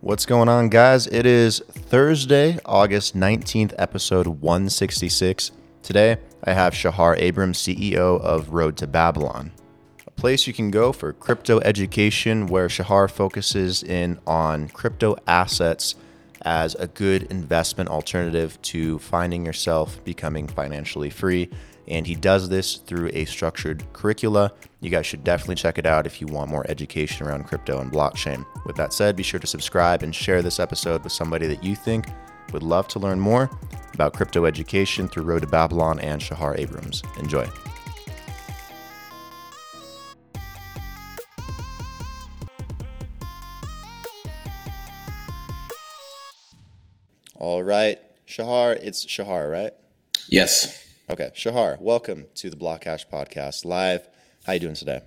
What's going on, guys? It is Thursday, August 19th, episode 166. Today, I have Shahar Abrams, CEO of Road to Babylon, a place you can go for crypto education where Shahar focuses in on crypto assets as a good investment alternative to finding yourself becoming financially free and he does this through a structured curricula. You guys should definitely check it out if you want more education around crypto and blockchain. With that said, be sure to subscribe and share this episode with somebody that you think would love to learn more about crypto education through Road to Babylon and Shahar Abrams. Enjoy. All right, Shahar, it's Shahar, right? Yes. Okay, Shahar, welcome to the Blockhash podcast live. How you doing today?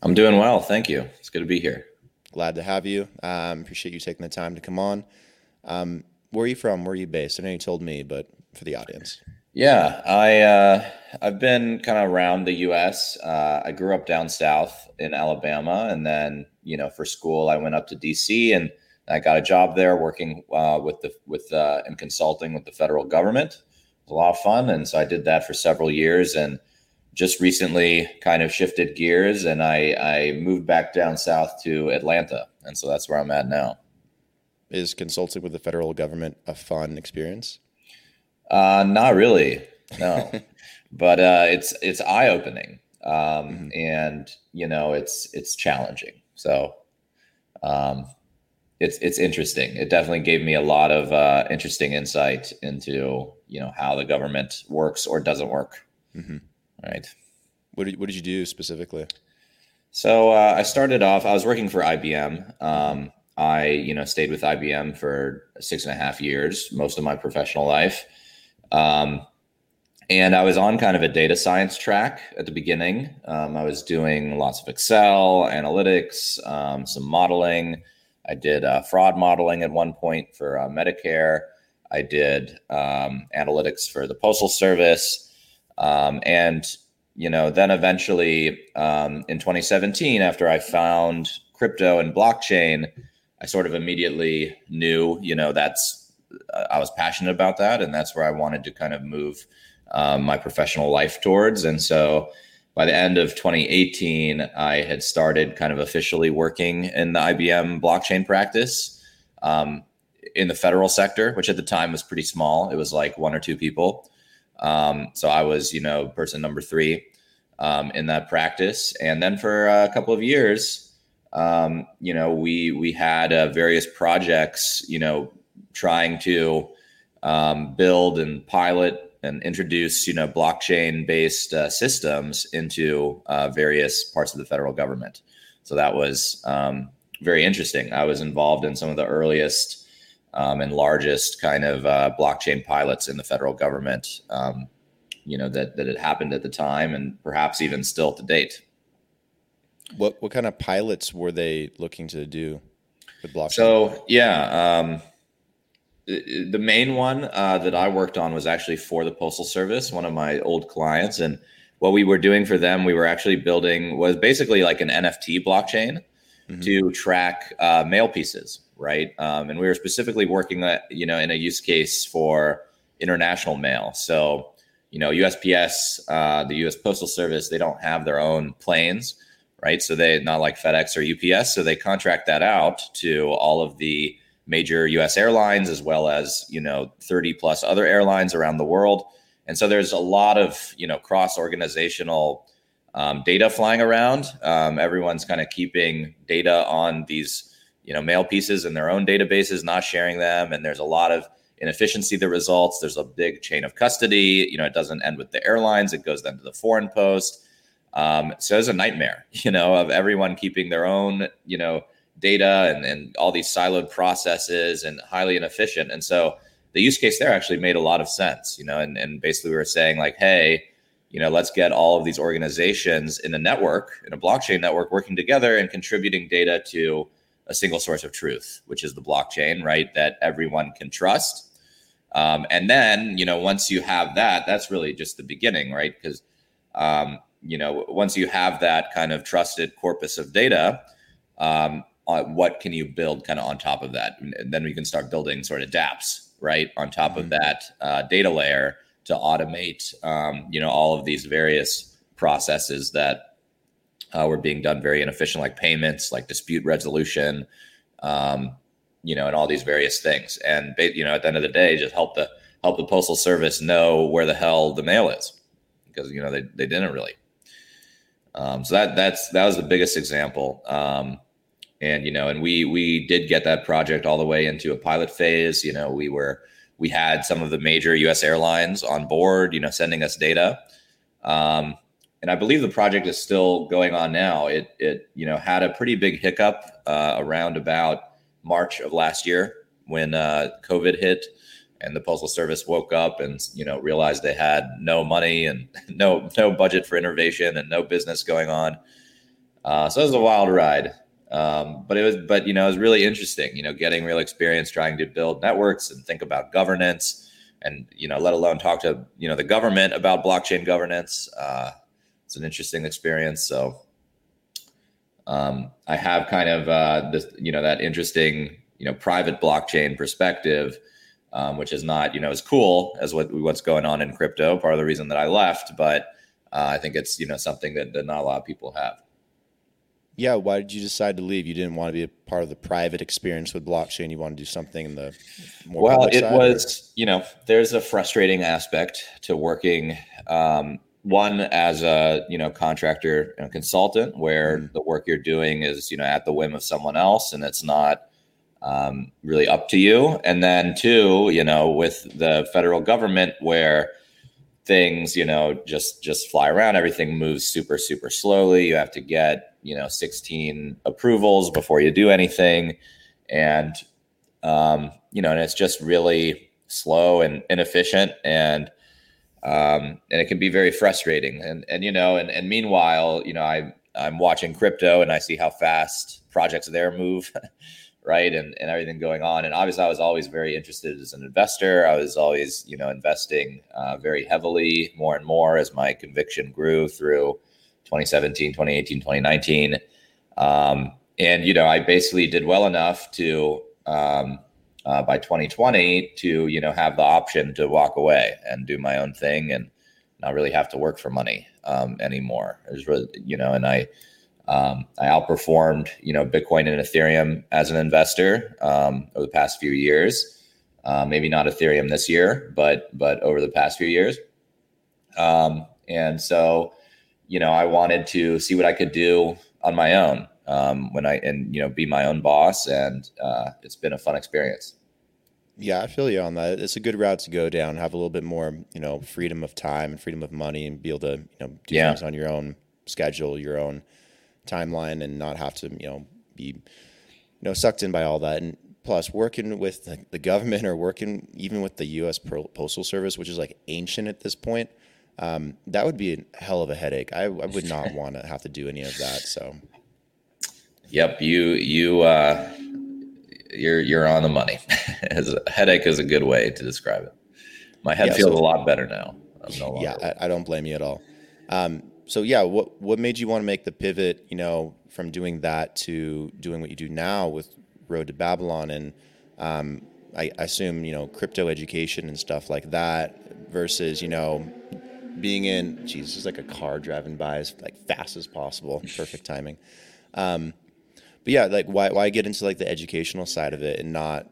I'm doing well, thank you. It's good to be here. Glad to have you. Um, appreciate you taking the time to come on. Um, where are you from? Where are you based? I know you told me, but for the audience. Yeah, I uh, I've been kind of around the U.S. Uh, I grew up down south in Alabama, and then you know for school I went up to D.C. and I got a job there working uh, with the with uh, and consulting with the federal government a lot of fun. And so I did that for several years and just recently kind of shifted gears and I, I moved back down south to Atlanta. And so that's where I'm at now. Is consulting with the federal government a fun experience? Uh, not really, no. but uh, it's it's eye opening, um, mm-hmm. and you know it's it's challenging. So um, it's it's interesting. It definitely gave me a lot of uh, interesting insight into you know how the government works or doesn't work. Mm-hmm. Right. What did, what did you do specifically? So uh, I started off. I was working for IBM. Um, I you know stayed with IBM for six and a half years, most of my professional life. Um, and I was on kind of a data science track at the beginning. Um, I was doing lots of Excel, analytics, um, some modeling. I did uh, fraud modeling at one point for uh, Medicare. I did um, analytics for the Postal Service. Um, and, you know, then eventually um, in 2017, after I found crypto and blockchain, I sort of immediately knew, you know, that's, uh, I was passionate about that. And that's where I wanted to kind of move um, my professional life towards. And so, by the end of 2018, I had started kind of officially working in the IBM blockchain practice um, in the federal sector, which at the time was pretty small. It was like one or two people. Um, so I was, you know, person number three um, in that practice. And then for a couple of years, um, you know, we we had uh, various projects, you know, trying to um, build and pilot and introduce you know blockchain based uh, systems into uh, various parts of the federal government. So that was um, very interesting. I was involved in some of the earliest um, and largest kind of uh, blockchain pilots in the federal government. Um, you know that that had happened at the time, and perhaps even still to date. What what kind of pilots were they looking to do with blockchain? So yeah um, the main one uh, that I worked on was actually for the Postal Service, one of my old clients. And what we were doing for them, we were actually building was basically like an NFT blockchain mm-hmm. to track uh, mail pieces, right? Um, and we were specifically working, at, you know, in a use case for international mail. So, you know, USPS, uh, the U.S. Postal Service, they don't have their own planes, right? So they not like FedEx or UPS, so they contract that out to all of the major US airlines as well as, you know, 30 plus other airlines around the world. And so there's a lot of, you know, cross organizational um, data flying around. Um, everyone's kind of keeping data on these, you know, mail pieces in their own databases, not sharing them. And there's a lot of inefficiency that results. There's a big chain of custody. You know, it doesn't end with the airlines, it goes then to the foreign post. Um, so it's a nightmare, you know, of everyone keeping their own, you know, data and, and all these siloed processes and highly inefficient. And so the use case there actually made a lot of sense, you know, and, and basically we were saying like, hey, you know, let's get all of these organizations in a network, in a blockchain network, working together and contributing data to a single source of truth, which is the blockchain, right? That everyone can trust. Um, and then, you know, once you have that, that's really just the beginning, right? Because, um, you know, once you have that kind of trusted corpus of data, um, on what can you build kind of on top of that? And then we can start building sort of dApps, right, on top mm-hmm. of that uh, data layer to automate, um, you know, all of these various processes that uh, were being done very inefficient, like payments, like dispute resolution, um, you know, and all these various things. And you know, at the end of the day, just help the help the postal service know where the hell the mail is, because you know they they didn't really. Um, so that that's that was the biggest example. Um, and you know, and we we did get that project all the way into a pilot phase. You know, we were we had some of the major U.S. airlines on board. You know, sending us data. Um, and I believe the project is still going on now. It it you know had a pretty big hiccup uh, around about March of last year when uh, COVID hit, and the postal service woke up and you know realized they had no money and no no budget for innovation and no business going on. Uh, so it was a wild ride, um, but it was but you know it was really interesting. You know, getting real experience trying to build networks and think about governance, and you know let alone talk to you know the government about blockchain governance. Uh, it's an interesting experience. So um, I have kind of uh, this, you know, that interesting, you know, private blockchain perspective, um, which is not, you know, as cool as what what's going on in crypto. Part of the reason that I left, but uh, I think it's you know something that, that not a lot of people have. Yeah, why did you decide to leave? You didn't want to be a part of the private experience with blockchain. You want to do something in the more well. It was, or? you know, there's a frustrating aspect to working um, one as a you know contractor and consultant where mm-hmm. the work you're doing is you know at the whim of someone else and it's not um, really up to you. And then two you know with the federal government where things you know just just fly around everything moves super super slowly. You have to get you know 16 approvals before you do anything. And um, you know and it's just really slow and inefficient. And um, and it can be very frustrating. And and you know, and and meanwhile, you know, I I'm watching crypto and I see how fast projects there move, right, and and everything going on. And obviously, I was always very interested as an investor. I was always you know investing uh, very heavily, more and more as my conviction grew through 2017, 2018, 2019. Um, and you know, I basically did well enough to um, uh, by 2020 to you know have the option to walk away and do my own thing and not really have to work for money um, anymore. It really you know, and I um, I outperformed you know Bitcoin and Ethereum as an investor um, over the past few years. Uh, maybe not Ethereum this year, but but over the past few years. Um, and so, you know, I wanted to see what I could do on my own um, when I and you know be my own boss, and uh, it's been a fun experience. Yeah, I feel you on that. It's a good route to go down. Have a little bit more, you know, freedom of time and freedom of money, and be able to, you know, do yeah. things on your own schedule, your own timeline, and not have to, you know, be, you know, sucked in by all that. And plus, working with the, the government or working even with the U.S. Postal Service, which is like ancient at this point, um, that would be a hell of a headache. I, I would not want to have to do any of that. So Yep, you you uh, you're you're on the money. As headache is a good way to describe it. My head yeah, feels so, a lot better now. No yeah, I, I, don't blame you at all. Um, so yeah, what what made you want to make the pivot? You know, from doing that to doing what you do now with Road to Babylon, and um, I, I assume you know crypto education and stuff like that versus you know being in. It's like a car driving by as like fast as possible. Perfect timing. Um, but yeah, like why why get into like the educational side of it and not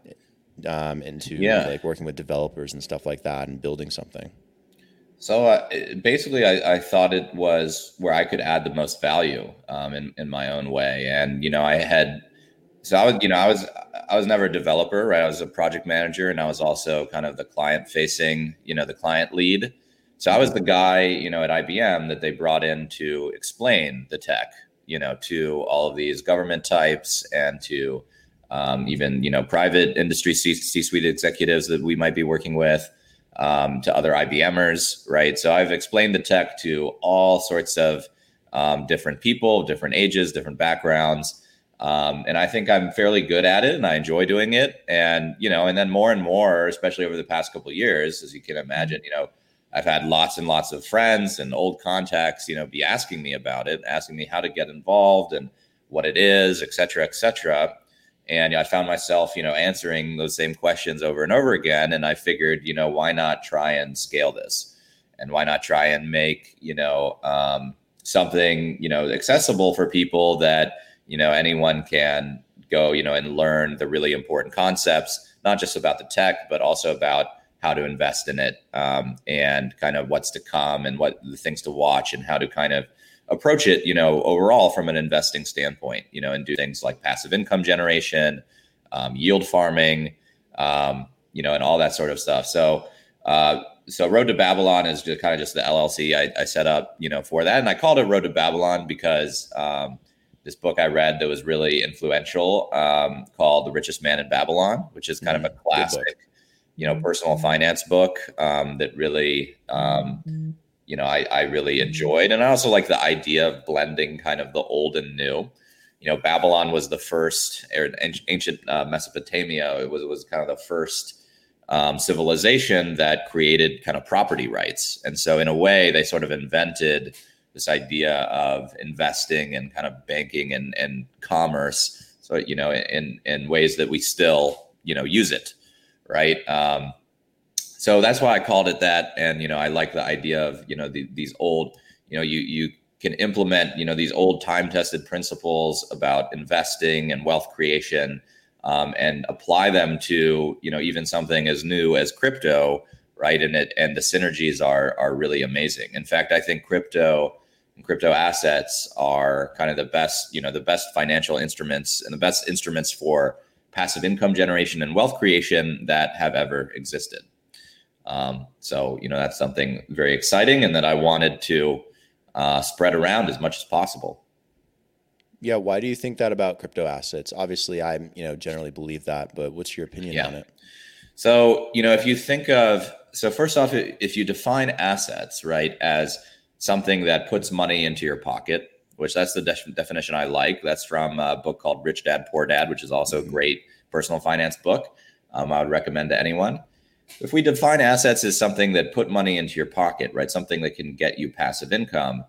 um, into yeah. like working with developers and stuff like that and building something? So uh, basically, I, I, thought it was where I could add the most value um, in in my own way, and you know, I had so I was you know I was I was never a developer, right? I was a project manager, and I was also kind of the client facing, you know, the client lead. So I was the guy, you know, at IBM that they brought in to explain the tech, you know to all of these government types and to um, even you know private industry C- suite executives that we might be working with um, to other IBMers, right? So I've explained the tech to all sorts of um, different people, different ages, different backgrounds. Um, and I think I'm fairly good at it and I enjoy doing it. And, you know, and then more and more, especially over the past couple years, as you can imagine, you know, I've had lots and lots of friends and old contacts, you know, be asking me about it, asking me how to get involved and what it is, et cetera, et cetera. And you know, I found myself, you know, answering those same questions over and over again. And I figured, you know, why not try and scale this? And why not try and make, you know, um, something, you know, accessible for people that, you know, anyone can go, you know, and learn the really important concepts, not just about the tech, but also about how to invest in it um, and kind of what's to come and what the things to watch and how to kind of approach it, you know, overall from an investing standpoint, you know, and do things like passive income generation, um, yield farming, um, you know, and all that sort of stuff. So, uh, so Road to Babylon is just kind of just the LLC I, I, set up, you know, for that, and I called it Road to Babylon because um, this book I read that was really influential um, called The Richest Man in Babylon, which is kind mm-hmm. of a classic, you know, personal finance book um, that really um, you know, I, I really enjoyed. And I also like the idea of blending kind of the old and new. You know, Babylon was the first, or ancient uh, Mesopotamia, it was, it was kind of the first um, civilization that created kind of property rights. And so, in a way, they sort of invented this idea of investing and kind of banking and, and commerce. So, you know, in, in ways that we still, you know, use it, right? Um, so that's why I called it that. And you know, I like the idea of you know the, these old, you know, you you can implement you know these old time tested principles about investing and wealth creation, um, and apply them to you know even something as new as crypto, right? And it and the synergies are are really amazing. In fact, I think crypto and crypto assets are kind of the best you know the best financial instruments and the best instruments for passive income generation and wealth creation that have ever existed. Um, so, you know, that's something very exciting and that I wanted to uh, spread around as much as possible. Yeah. Why do you think that about crypto assets? Obviously, I'm, you know, generally believe that, but what's your opinion yeah. on it? So, you know, if you think of, so first off, if you define assets, right, as something that puts money into your pocket, which that's the de- definition I like. That's from a book called Rich Dad Poor Dad, which is also a mm-hmm. great personal finance book. Um, I would recommend to anyone if we define assets as something that put money into your pocket, right, something that can get you passive income,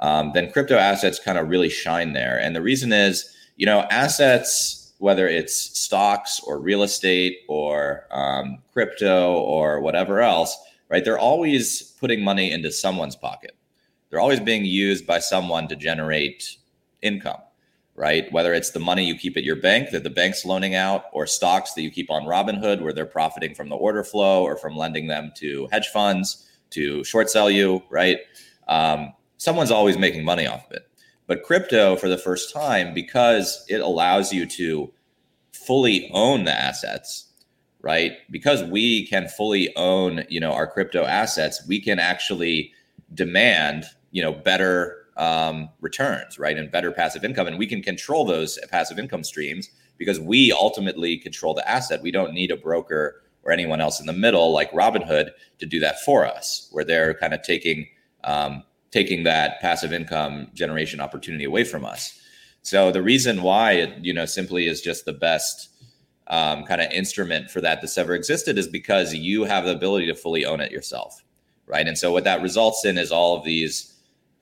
um, then crypto assets kind of really shine there. And the reason is, you know, assets, whether it's stocks or real estate or um, crypto or whatever else, right, they're always putting money into someone's pocket. They're always being used by someone to generate income right? Whether it's the money you keep at your bank that the bank's loaning out, or stocks that you keep on Robinhood where they're profiting from the order flow or from lending them to hedge funds to short sell you, right? Um, someone's always making money off of it. But crypto, for the first time, because it allows you to fully own the assets, right? Because we can fully own, you know, our crypto assets, we can actually demand, you know, better um, returns, right, and better passive income. And we can control those passive income streams because we ultimately control the asset. We don't need a broker or anyone else in the middle like Robinhood to do that for us, where they're kind of taking um, taking that passive income generation opportunity away from us. So the reason why it, you know, simply is just the best um, kind of instrument for that that's ever existed is because you have the ability to fully own it yourself, right? And so what that results in is all of these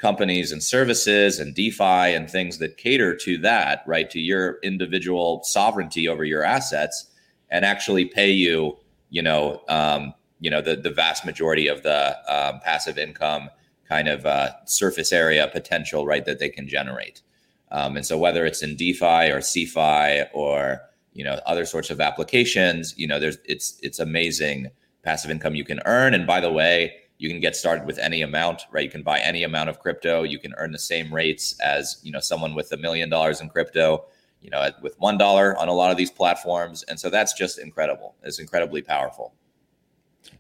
companies and services and DeFi and things that cater to that, right? To your individual sovereignty over your assets and actually pay you, you know, um, you know, the, the vast majority of the um, passive income kind of uh, surface area potential, right, that they can generate. Um, and so whether it's in DeFi or CeFi or, you know, other sorts of applications, you know, there's, it's, it's amazing passive income you can earn. And by the way, you can get started with any amount, right? You can buy any amount of crypto. You can earn the same rates as you know someone with a million dollars in crypto. You know, with one dollar on a lot of these platforms, and so that's just incredible. It's incredibly powerful.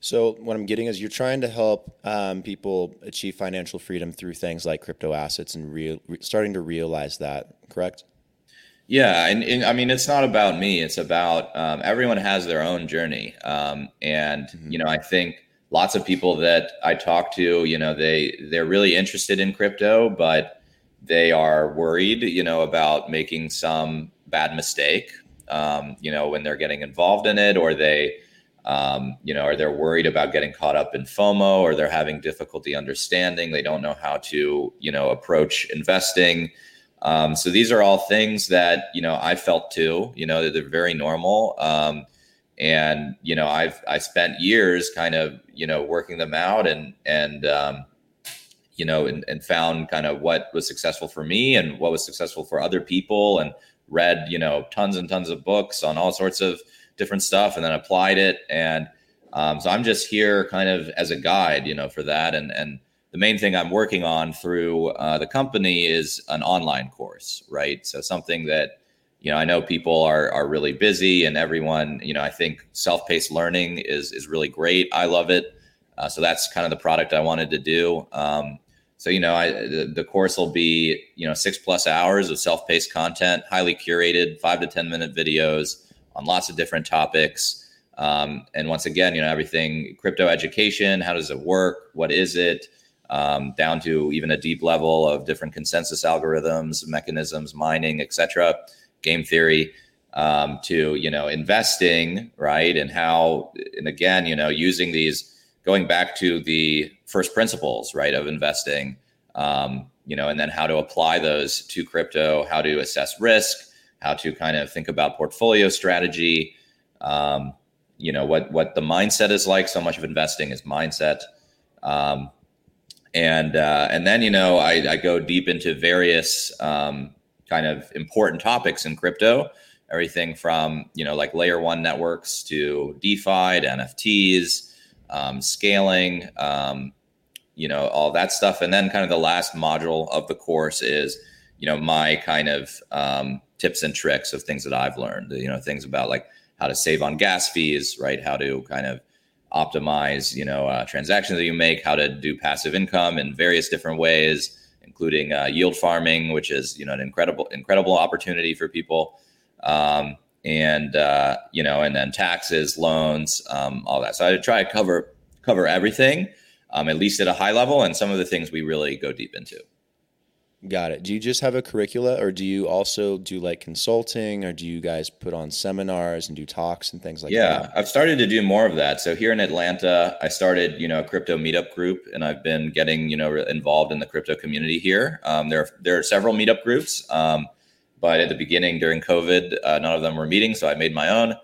So what I'm getting is you're trying to help um, people achieve financial freedom through things like crypto assets and real, re- starting to realize that. Correct? Yeah, and, and, I mean it's not about me. It's about um, everyone has their own journey, um, and mm-hmm. you know I think lots of people that I talk to, you know, they they're really interested in crypto, but they are worried, you know, about making some bad mistake, um, you know, when they're getting involved in it, or they, um, you know, or they're worried about getting caught up in FOMO, or they're having difficulty understanding. They don't know how to, you know, approach investing. Um, so these are all things that you know I felt too. You know, they're very normal. Um, and you know, I've I spent years kind of you know working them out and and um, you know and, and found kind of what was successful for me and what was successful for other people and read you know tons and tons of books on all sorts of different stuff and then applied it and um, so I'm just here kind of as a guide, you know, for that. And and the main thing I'm working on through uh, the company is an online course, right? So something that you know I know people are are really busy, and everyone, you know, I think self-paced learning is is really great. I love it. Uh, so that's kind of the product I wanted to do. Um, so you know, I, the, the course will be you know six plus hours of self-paced content, highly curated, five to ten minute videos on lots of different topics. Um, and once again, you know, everything crypto education, how does it work? What is it? Um, down to even a deep level of different consensus algorithms, mechanisms, mining, etc., game theory, um, to you know investing, right? And how, and again, you know, using these, going back to the first principles, right, of investing, um, you know, and then how to apply those to crypto, how to assess risk, how to kind of think about portfolio strategy. Um, you know what what the mindset is like. So much of investing is mindset, um, and uh, and then you know I, I go deep into various um, kind of important topics in crypto. Everything from you know like layer one networks to DeFi to NFTs, um, scaling, um, you know all that stuff, and then kind of the last module of the course is you know my kind of um, tips and tricks of things that I've learned. You know things about like how to save on gas fees, right? How to kind of optimize, you know, uh, transactions that you make, how to do passive income in various different ways, including uh, yield farming, which is you know an incredible incredible opportunity for people. Um, and uh, you know, and then taxes, loans, um, all that. So I try to cover cover everything, um, at least at a high level, and some of the things we really go deep into. Got it. Do you just have a curricula or do you also do like consulting or do you guys put on seminars and do talks and things like yeah, that? Yeah, I've started to do more of that. So here in Atlanta, I started, you know, a crypto meetup group and I've been getting, you know, involved in the crypto community here. Um, there, are, there are several meetup groups. Um, but at the beginning during COVID, uh, none of them were meeting. So I made my own.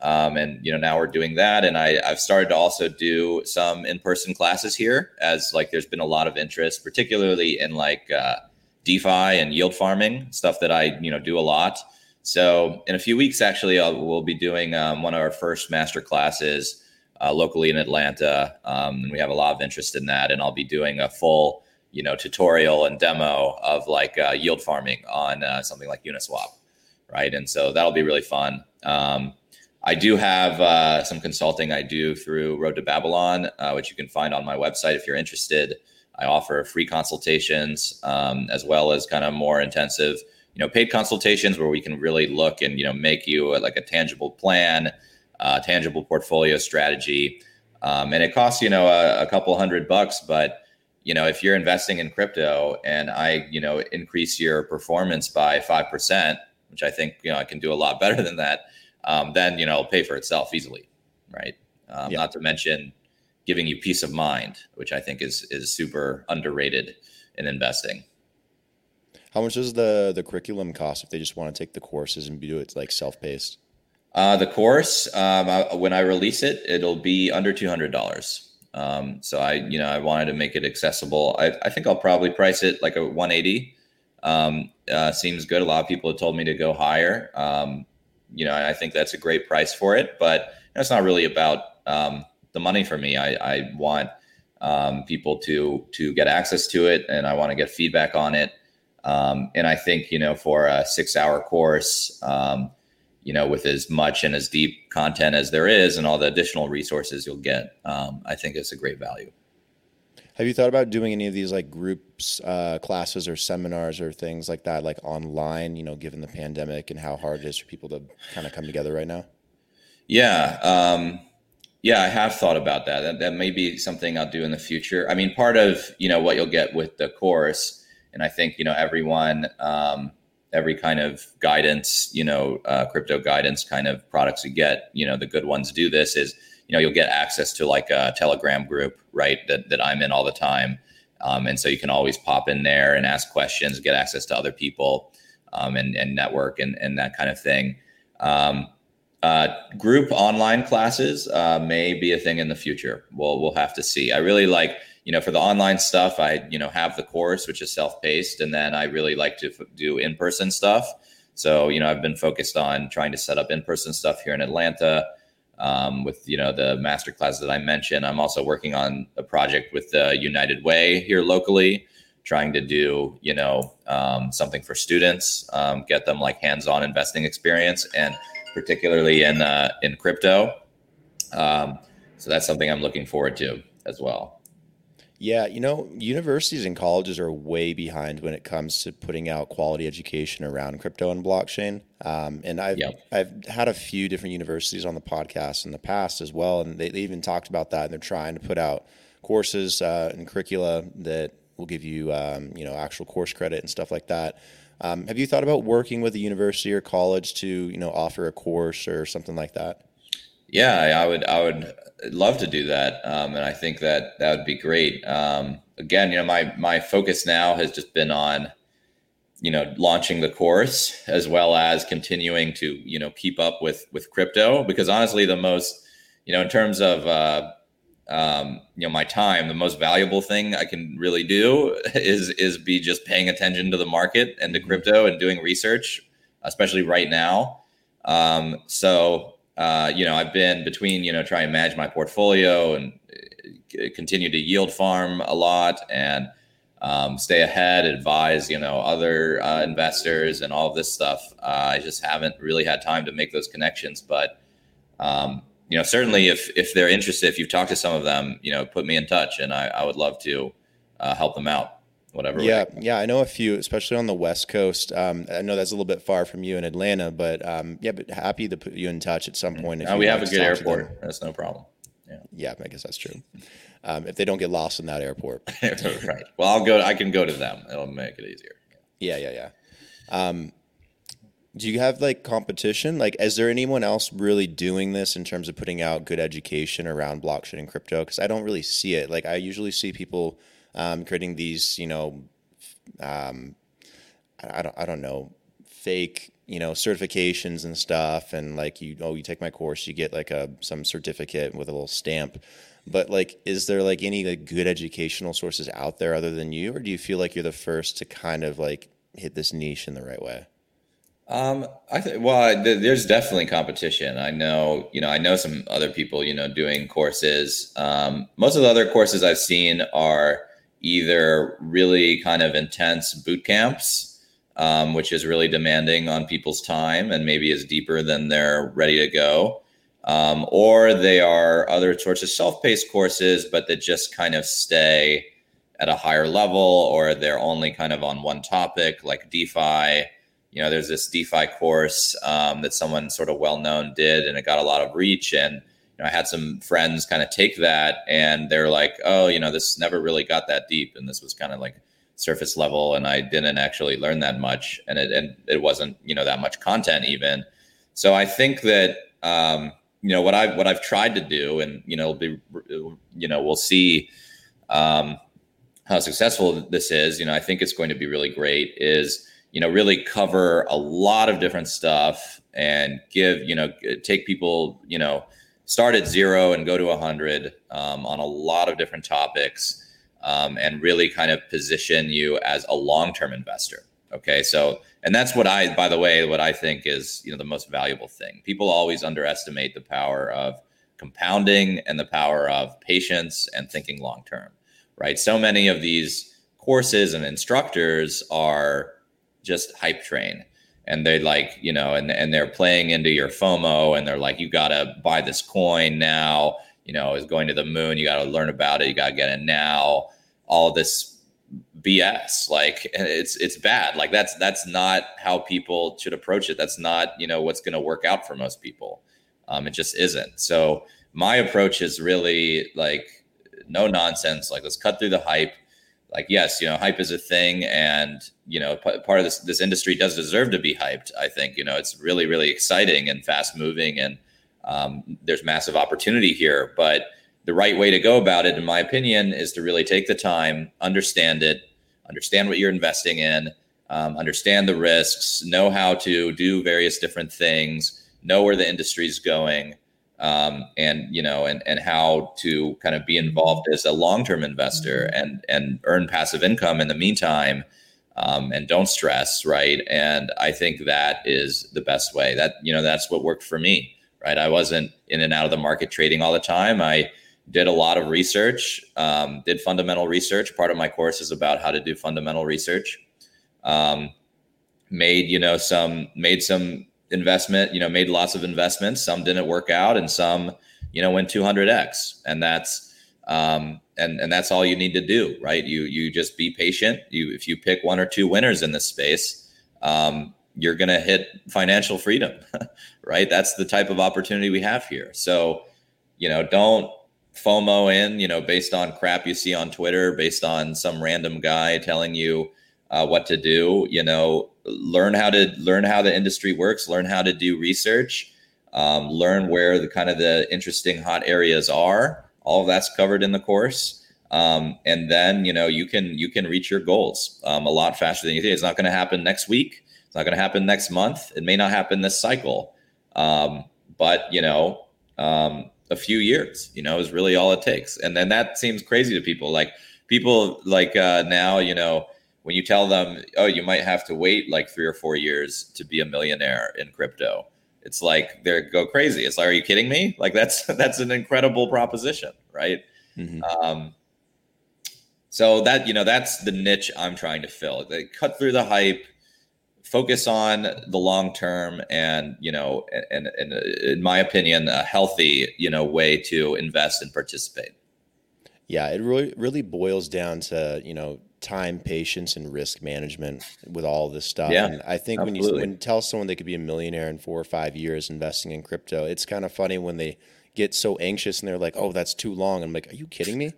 Um, and, you know, now we're doing that. And I, I've started to also do some in-person classes here as like, there's been a lot of interest, particularly in like, uh, DeFi and yield farming, stuff that I you know do a lot. So in a few weeks, actually, I'll, we'll be doing um, one of our first master classes uh, locally in Atlanta, um, and we have a lot of interest in that. And I'll be doing a full you know tutorial and demo of like uh, yield farming on uh, something like Uniswap, right? And so that'll be really fun. Um, I do have uh, some consulting I do through Road to Babylon, uh, which you can find on my website if you're interested. I offer free consultations um, as well as kind of more intensive, you know, paid consultations where we can really look and you know make you a, like a tangible plan, uh, tangible portfolio strategy, um, and it costs you know a, a couple hundred bucks, but you know if you're investing in crypto and I you know increase your performance by five percent, which I think you know I can do a lot better than that, um, then you know it'll pay for itself easily, right? Um, yeah. Not to mention giving you peace of mind, which I think is is super underrated in investing. How much does the the curriculum cost if they just want to take the courses and do it like self paced? Uh, the course, um, I, when I release it, it'll be under two hundred dollars. Um, so I, you know, I wanted to make it accessible. I, I think I'll probably price it like a one eighty. Um, uh, seems good. A lot of people have told me to go higher. Um, you know, I think that's a great price for it, but it's not really about um, the money for me. I, I want um, people to to get access to it, and I want to get feedback on it. Um, and I think you know for a six hour course, um, you know, with as much and as deep content as there is, and all the additional resources you'll get, um, I think it's a great value. Have you thought about doing any of these like groups, uh, classes, or seminars, or things like that, like online? You know, given the pandemic and how hard it is for people to kind of come together right now. Yeah. Um, yeah, I have thought about that. that. That may be something I'll do in the future. I mean, part of you know what you'll get with the course, and I think you know everyone, um, every kind of guidance, you know, uh, crypto guidance kind of products you get, you know, the good ones do this is you know you'll get access to like a Telegram group, right? That that I'm in all the time. Um, and so you can always pop in there and ask questions, get access to other people, um, and, and network and, and that kind of thing. Um, uh, group online classes uh, may be a thing in the future. We'll we'll have to see. I really like you know for the online stuff. I you know have the course which is self paced, and then I really like to f- do in person stuff. So you know I've been focused on trying to set up in person stuff here in Atlanta um, with you know the master class that I mentioned. I'm also working on a project with the United Way here locally, trying to do you know um, something for students, um, get them like hands on investing experience and particularly in uh, in crypto. Um, so that's something I'm looking forward to as well. Yeah, you know, universities and colleges are way behind when it comes to putting out quality education around crypto and blockchain. Um, and I've yep. I've had a few different universities on the podcast in the past as well, and they, they even talked about that. And they're trying to put out courses uh, and curricula that will give you um, you know actual course credit and stuff like that. Um, have you thought about working with a university or college to you know offer a course or something like that? Yeah, I would. I would love to do that, um, and I think that that would be great. Um, again, you know, my my focus now has just been on you know launching the course as well as continuing to you know keep up with with crypto because honestly, the most you know in terms of uh, um, you know my time the most valuable thing i can really do is is be just paying attention to the market and to mm-hmm. crypto and doing research especially right now um, so uh, you know i've been between you know trying to manage my portfolio and uh, continue to yield farm a lot and um, stay ahead advise you know other uh, investors and all of this stuff uh, i just haven't really had time to make those connections but um, you know, certainly if if they're interested, if you've talked to some of them, you know, put me in touch, and I, I would love to uh, help them out. Whatever. Yeah, yeah, I know a few, especially on the West Coast. Um, I know that's a little bit far from you in Atlanta, but um, yeah, but happy to put you in touch at some point. If no, we have a good airport. That's no problem. Yeah. yeah, I guess that's true. Um, if they don't get lost in that airport, right? Well, I'll go. I can go to them. It'll make it easier. Yeah, yeah, yeah. Um, do you have like competition? Like, is there anyone else really doing this in terms of putting out good education around blockchain and crypto? Because I don't really see it. Like, I usually see people um, creating these, you know, um, I don't, I don't know, fake, you know, certifications and stuff. And like, you, oh, you take my course, you get like a some certificate with a little stamp. But like, is there like any like good educational sources out there other than you, or do you feel like you're the first to kind of like hit this niche in the right way? Um, I think well, th- there's definitely competition. I know, you know, I know some other people, you know, doing courses. Um, most of the other courses I've seen are either really kind of intense boot camps, um, which is really demanding on people's time and maybe is deeper than they're ready to go. Um, or they are other sorts of self-paced courses, but that just kind of stay at a higher level, or they're only kind of on one topic, like DeFi you know, there's this DeFi course um, that someone sort of well known did, and it got a lot of reach. And you know, I had some friends kind of take that, and they're like, "Oh, you know, this never really got that deep, and this was kind of like surface level, and I didn't actually learn that much, and it and it wasn't you know that much content even." So I think that um, you know what I what I've tried to do, and you know, be you know, we'll see. Um, how successful this is, you know, I think it's going to be really great. Is you know, really cover a lot of different stuff and give, you know, take people, you know, start at zero and go to a 100 um, on a lot of different topics um, and really kind of position you as a long term investor. Okay. So, and that's what I, by the way, what I think is, you know, the most valuable thing. People always underestimate the power of compounding and the power of patience and thinking long term, right? So many of these courses and instructors are just hype train. And they like you know and and they're playing into your fomo and they're like you gotta buy this coin now. You know is going to the moon. You gotta learn about it. You gotta get it now. All this bs like it's it's bad. Like that's that's not how people should approach it. That's not you know what's going to work out for most people. Um, it just isn't. So my approach is really like no nonsense. Like let's cut through the hype like yes you know hype is a thing and you know p- part of this this industry does deserve to be hyped i think you know it's really really exciting and fast moving and um, there's massive opportunity here. But the right way to go about it, in my opinion, is to really take the time, understand it, understand what you're investing in, um, understand the risks, know how to do various different things, know where the industry is going, um, and you know, and and how to kind of be involved as a long-term investor mm-hmm. and and earn passive income in the meantime. Um, and don't stress, right? And I think that is the best way. That you know, that's what worked for me, right? I wasn't in and out of the market trading all the time. I did a lot of research, um, did fundamental research. Part of my course is about how to do fundamental research. Um, made you know some made some investment, you know, made lots of investments. Some didn't work out, and some you know went 200x, and that's um, and and that's all you need to do, right? You you just be patient. You if you pick one or two winners in this space. Um, you're going to hit financial freedom, right? That's the type of opportunity we have here. So, you know, don't FOMO in, you know, based on crap you see on Twitter, based on some random guy telling you uh, what to do. You know, learn how to learn how the industry works, learn how to do research, um, learn where the kind of the interesting hot areas are. All of that's covered in the course. Um, and then you know you can you can reach your goals um, a lot faster than you think. It's not going to happen next week. It's not going to happen next month. It may not happen this cycle. Um, but you know, um, a few years, you know, is really all it takes. And then that seems crazy to people. Like people like uh, now, you know, when you tell them, oh, you might have to wait like three or four years to be a millionaire in crypto, it's like they go crazy. It's like, are you kidding me? Like that's that's an incredible proposition, right? Mm-hmm. Um, so that you know that's the niche I'm trying to fill. They cut through the hype focus on the long term and you know and, and, in my opinion a healthy you know way to invest and participate yeah it really really boils down to you know time patience and risk management with all this stuff yeah, and i think absolutely. when you when you tell someone they could be a millionaire in four or five years investing in crypto it's kind of funny when they get so anxious and they're like, "Oh, that's too long." I'm like, "Are you kidding me?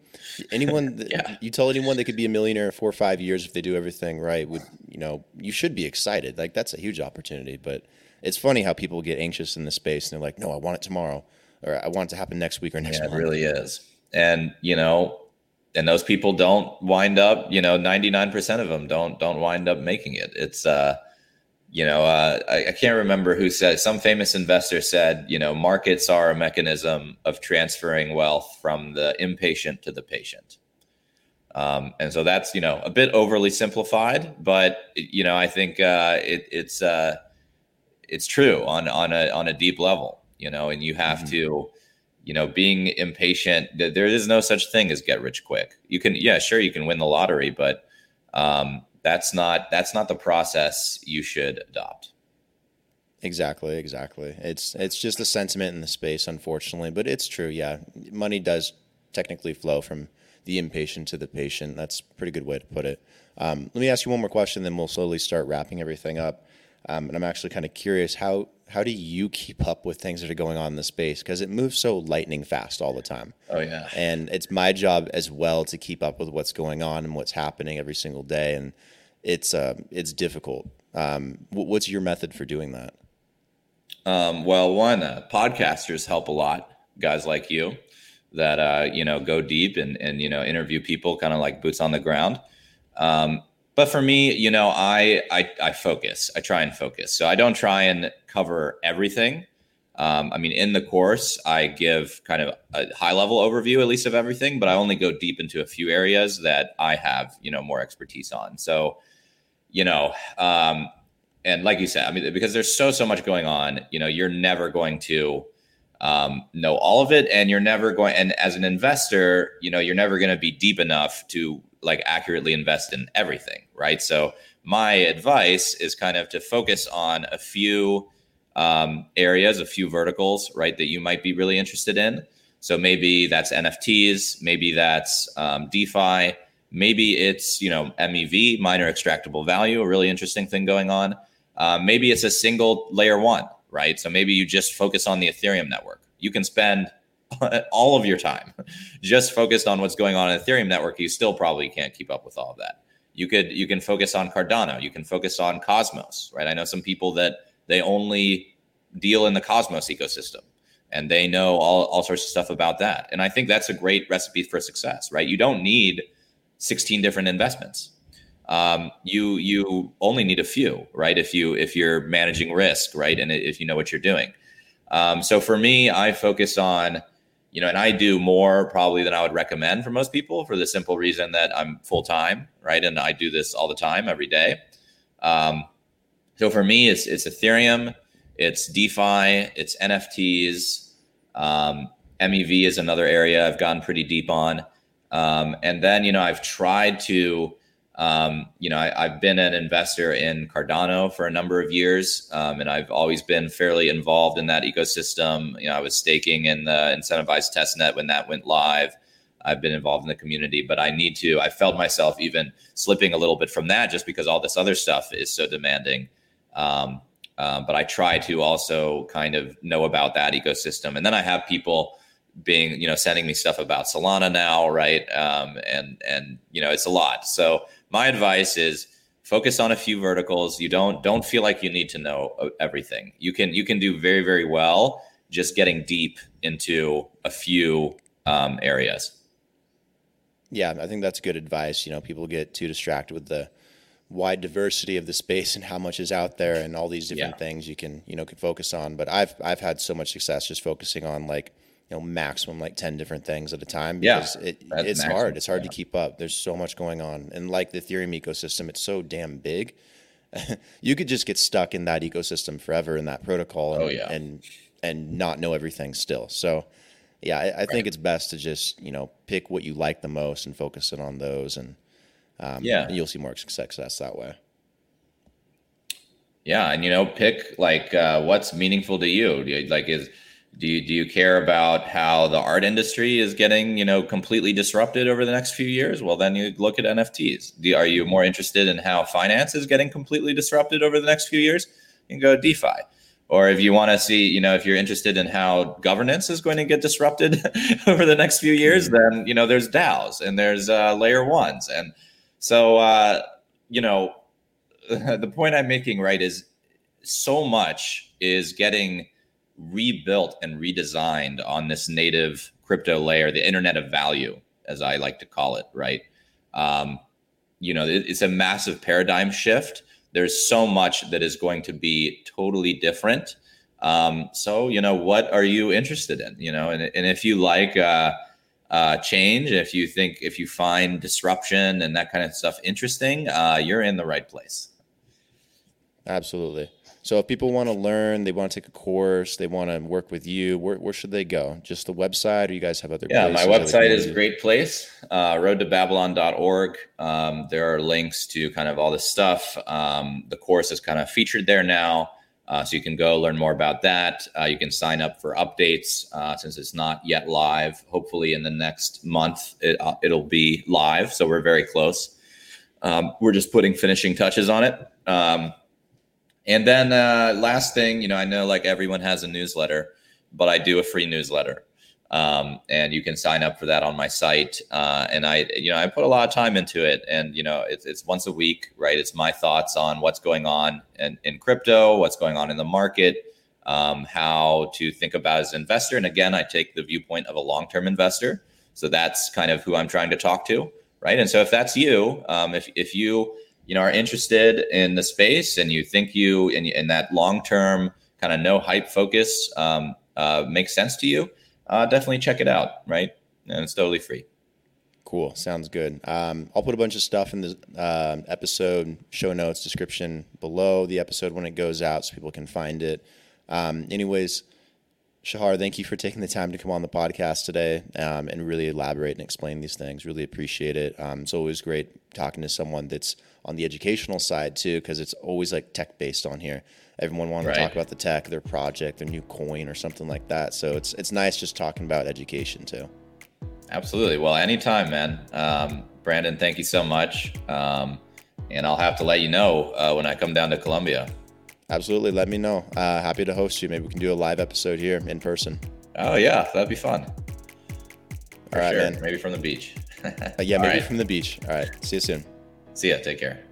Anyone? yeah. You tell anyone they could be a millionaire in four or five years if they do everything right? Would you know? You should be excited. Like that's a huge opportunity. But it's funny how people get anxious in this space and they're like, "No, I want it tomorrow, or I want it to happen next week or next yeah, month." It really is, and you know. And those people don't wind up, you know, 99% of them don't don't wind up making it. It's uh you know, uh, I, I, can't remember who said some famous investor said, you know, markets are a mechanism of transferring wealth from the impatient to the patient. Um, and so that's you know a bit overly simplified, but you know I think uh, it, it's uh, it's true on on a on a deep level. You know, and you have mm-hmm. to, you know, being impatient. There is no such thing as get rich quick. You can, yeah, sure, you can win the lottery, but um, that's not that's not the process you should adopt. Exactly, exactly. It's it's just a sentiment in the space, unfortunately, but it's true. Yeah, money does technically flow from the impatient to the patient. That's a pretty good way to put it. Um, let me ask you one more question, then we'll slowly start wrapping everything up. Um, and I'm actually kind of curious how how do you keep up with things that are going on in the space because it moves so lightning fast all the time oh yeah and it's my job as well to keep up with what's going on and what's happening every single day and it's uh, it's difficult. Um, what's your method for doing that? Um, well, one uh, podcasters help a lot. Guys like you that uh, you know go deep and and you know interview people, kind of like boots on the ground. Um, but for me, you know, I, I I focus. I try and focus. So I don't try and cover everything. Um, I mean, in the course, I give kind of a high level overview, at least of everything, but I only go deep into a few areas that I have, you know, more expertise on. So you know, um, and like you said, I mean, because there's so so much going on, you know, you're never going to um, know all of it, and you're never going. And as an investor, you know, you're never going to be deep enough to like accurately invest in everything, right? So my advice is kind of to focus on a few um, areas, a few verticals, right, that you might be really interested in. So maybe that's NFTs, maybe that's um, DeFi, Maybe it's you know MEV, miner extractable value, a really interesting thing going on. Uh, maybe it's a single layer one, right? So maybe you just focus on the Ethereum network. You can spend all of your time just focused on what's going on in Ethereum network. You still probably can't keep up with all of that. You could you can focus on Cardano. You can focus on Cosmos, right? I know some people that they only deal in the Cosmos ecosystem and they know all, all sorts of stuff about that. And I think that's a great recipe for success, right? You don't need 16 different investments. Um, you you only need a few, right? If you if you're managing risk, right, and if you know what you're doing. Um, so for me, I focus on, you know, and I do more probably than I would recommend for most people for the simple reason that I'm full time, right, and I do this all the time, every day. Um, so for me, it's it's Ethereum, it's DeFi, it's NFTs. Um, MEV is another area I've gone pretty deep on. Um, and then, you know, I've tried to, um, you know, I, have been an investor in Cardano for a number of years, um, and I've always been fairly involved in that ecosystem. You know, I was staking in the incentivized testnet when that went live. I've been involved in the community, but I need to. I felt myself even slipping a little bit from that just because all this other stuff is so demanding. Um, um, but I try to also kind of know about that ecosystem, and then I have people being you know sending me stuff about Solana now, right? Um, and and you know it's a lot. So my advice is focus on a few verticals. You don't don't feel like you need to know everything. You can you can do very very well just getting deep into a few um, areas. Yeah, I think that's good advice. You know, people get too distracted with the wide diversity of the space and how much is out there and all these different yeah. things you can you know can focus on. But I've I've had so much success just focusing on like you know maximum like 10 different things at a time because yeah, it, it's maximum. hard it's hard yeah. to keep up there's so much going on and like the ethereum ecosystem it's so damn big you could just get stuck in that ecosystem forever in that protocol and, oh, yeah. and and not know everything still so yeah i, I right. think it's best to just you know pick what you like the most and focus it on those and um, yeah, and you'll see more success that way. Yeah, and you know, pick like uh, what's meaningful to you. you. Like, is do you do you care about how the art industry is getting you know completely disrupted over the next few years? Well, then you look at NFTs. Do, are you more interested in how finance is getting completely disrupted over the next few years? You can go DeFi. Or if you want to see, you know, if you're interested in how governance is going to get disrupted over the next few years, mm-hmm. then you know there's DAOs and there's uh, layer ones and so, uh, you know, the point I'm making, right, is so much is getting rebuilt and redesigned on this native crypto layer, the internet of value, as I like to call it, right? Um, you know, it's a massive paradigm shift. There's so much that is going to be totally different. Um, so, you know, what are you interested in? You know, and, and if you like, uh, uh, change, if you think if you find disruption and that kind of stuff interesting, uh, you're in the right place. Absolutely. So if people want to learn, they want to take a course, they want to work with you, where, where should they go? Just the website, or you guys have other? Yeah, my website is a great place. Uh, roadtobabylon.org. Um, there are links to kind of all this stuff. Um, the course is kind of featured there now. Uh, so you can go learn more about that. Uh, you can sign up for updates uh, since it's not yet live. Hopefully, in the next month, it, will uh, be live. So we're very close. Um, we're just putting finishing touches on it. Um, and then uh, last thing, you know, I know like everyone has a newsletter, but I do a free newsletter. Um, and you can sign up for that on my site. Uh, and I, you know, I put a lot of time into it, and you know, it's, it's once a week, right? It's my thoughts on what's going on in, in crypto, what's going on in the market, um, how to think about as an investor. And again, I take the viewpoint of a long-term investor, so that's kind of who I'm trying to talk to, right? And so if that's you, um, if if you you know are interested in the space and you think you and, and that long-term kind of no hype focus um, uh, makes sense to you uh, definitely check it out, right? And it's totally free. Cool. Sounds good. Um, I'll put a bunch of stuff in the uh, episode show notes description below the episode when it goes out so people can find it. Um, anyways, Shahar, thank you for taking the time to come on the podcast today um, and really elaborate and explain these things. Really appreciate it. Um, it's always great talking to someone that's on the educational side too, because it's always like tech based on here. Everyone wants right. to talk about the tech, their project, their new coin, or something like that. So it's it's nice just talking about education too. Absolutely. Well, anytime, man. Um, Brandon, thank you so much. Um, and I'll have to let you know uh, when I come down to Colombia. Absolutely. Let me know. Uh, happy to host you. Maybe we can do a live episode here in person. Oh, yeah. That'd be fun. For All right, sure. man. Maybe from the beach. uh, yeah, maybe right. from the beach. All right. See you soon. See ya. Take care.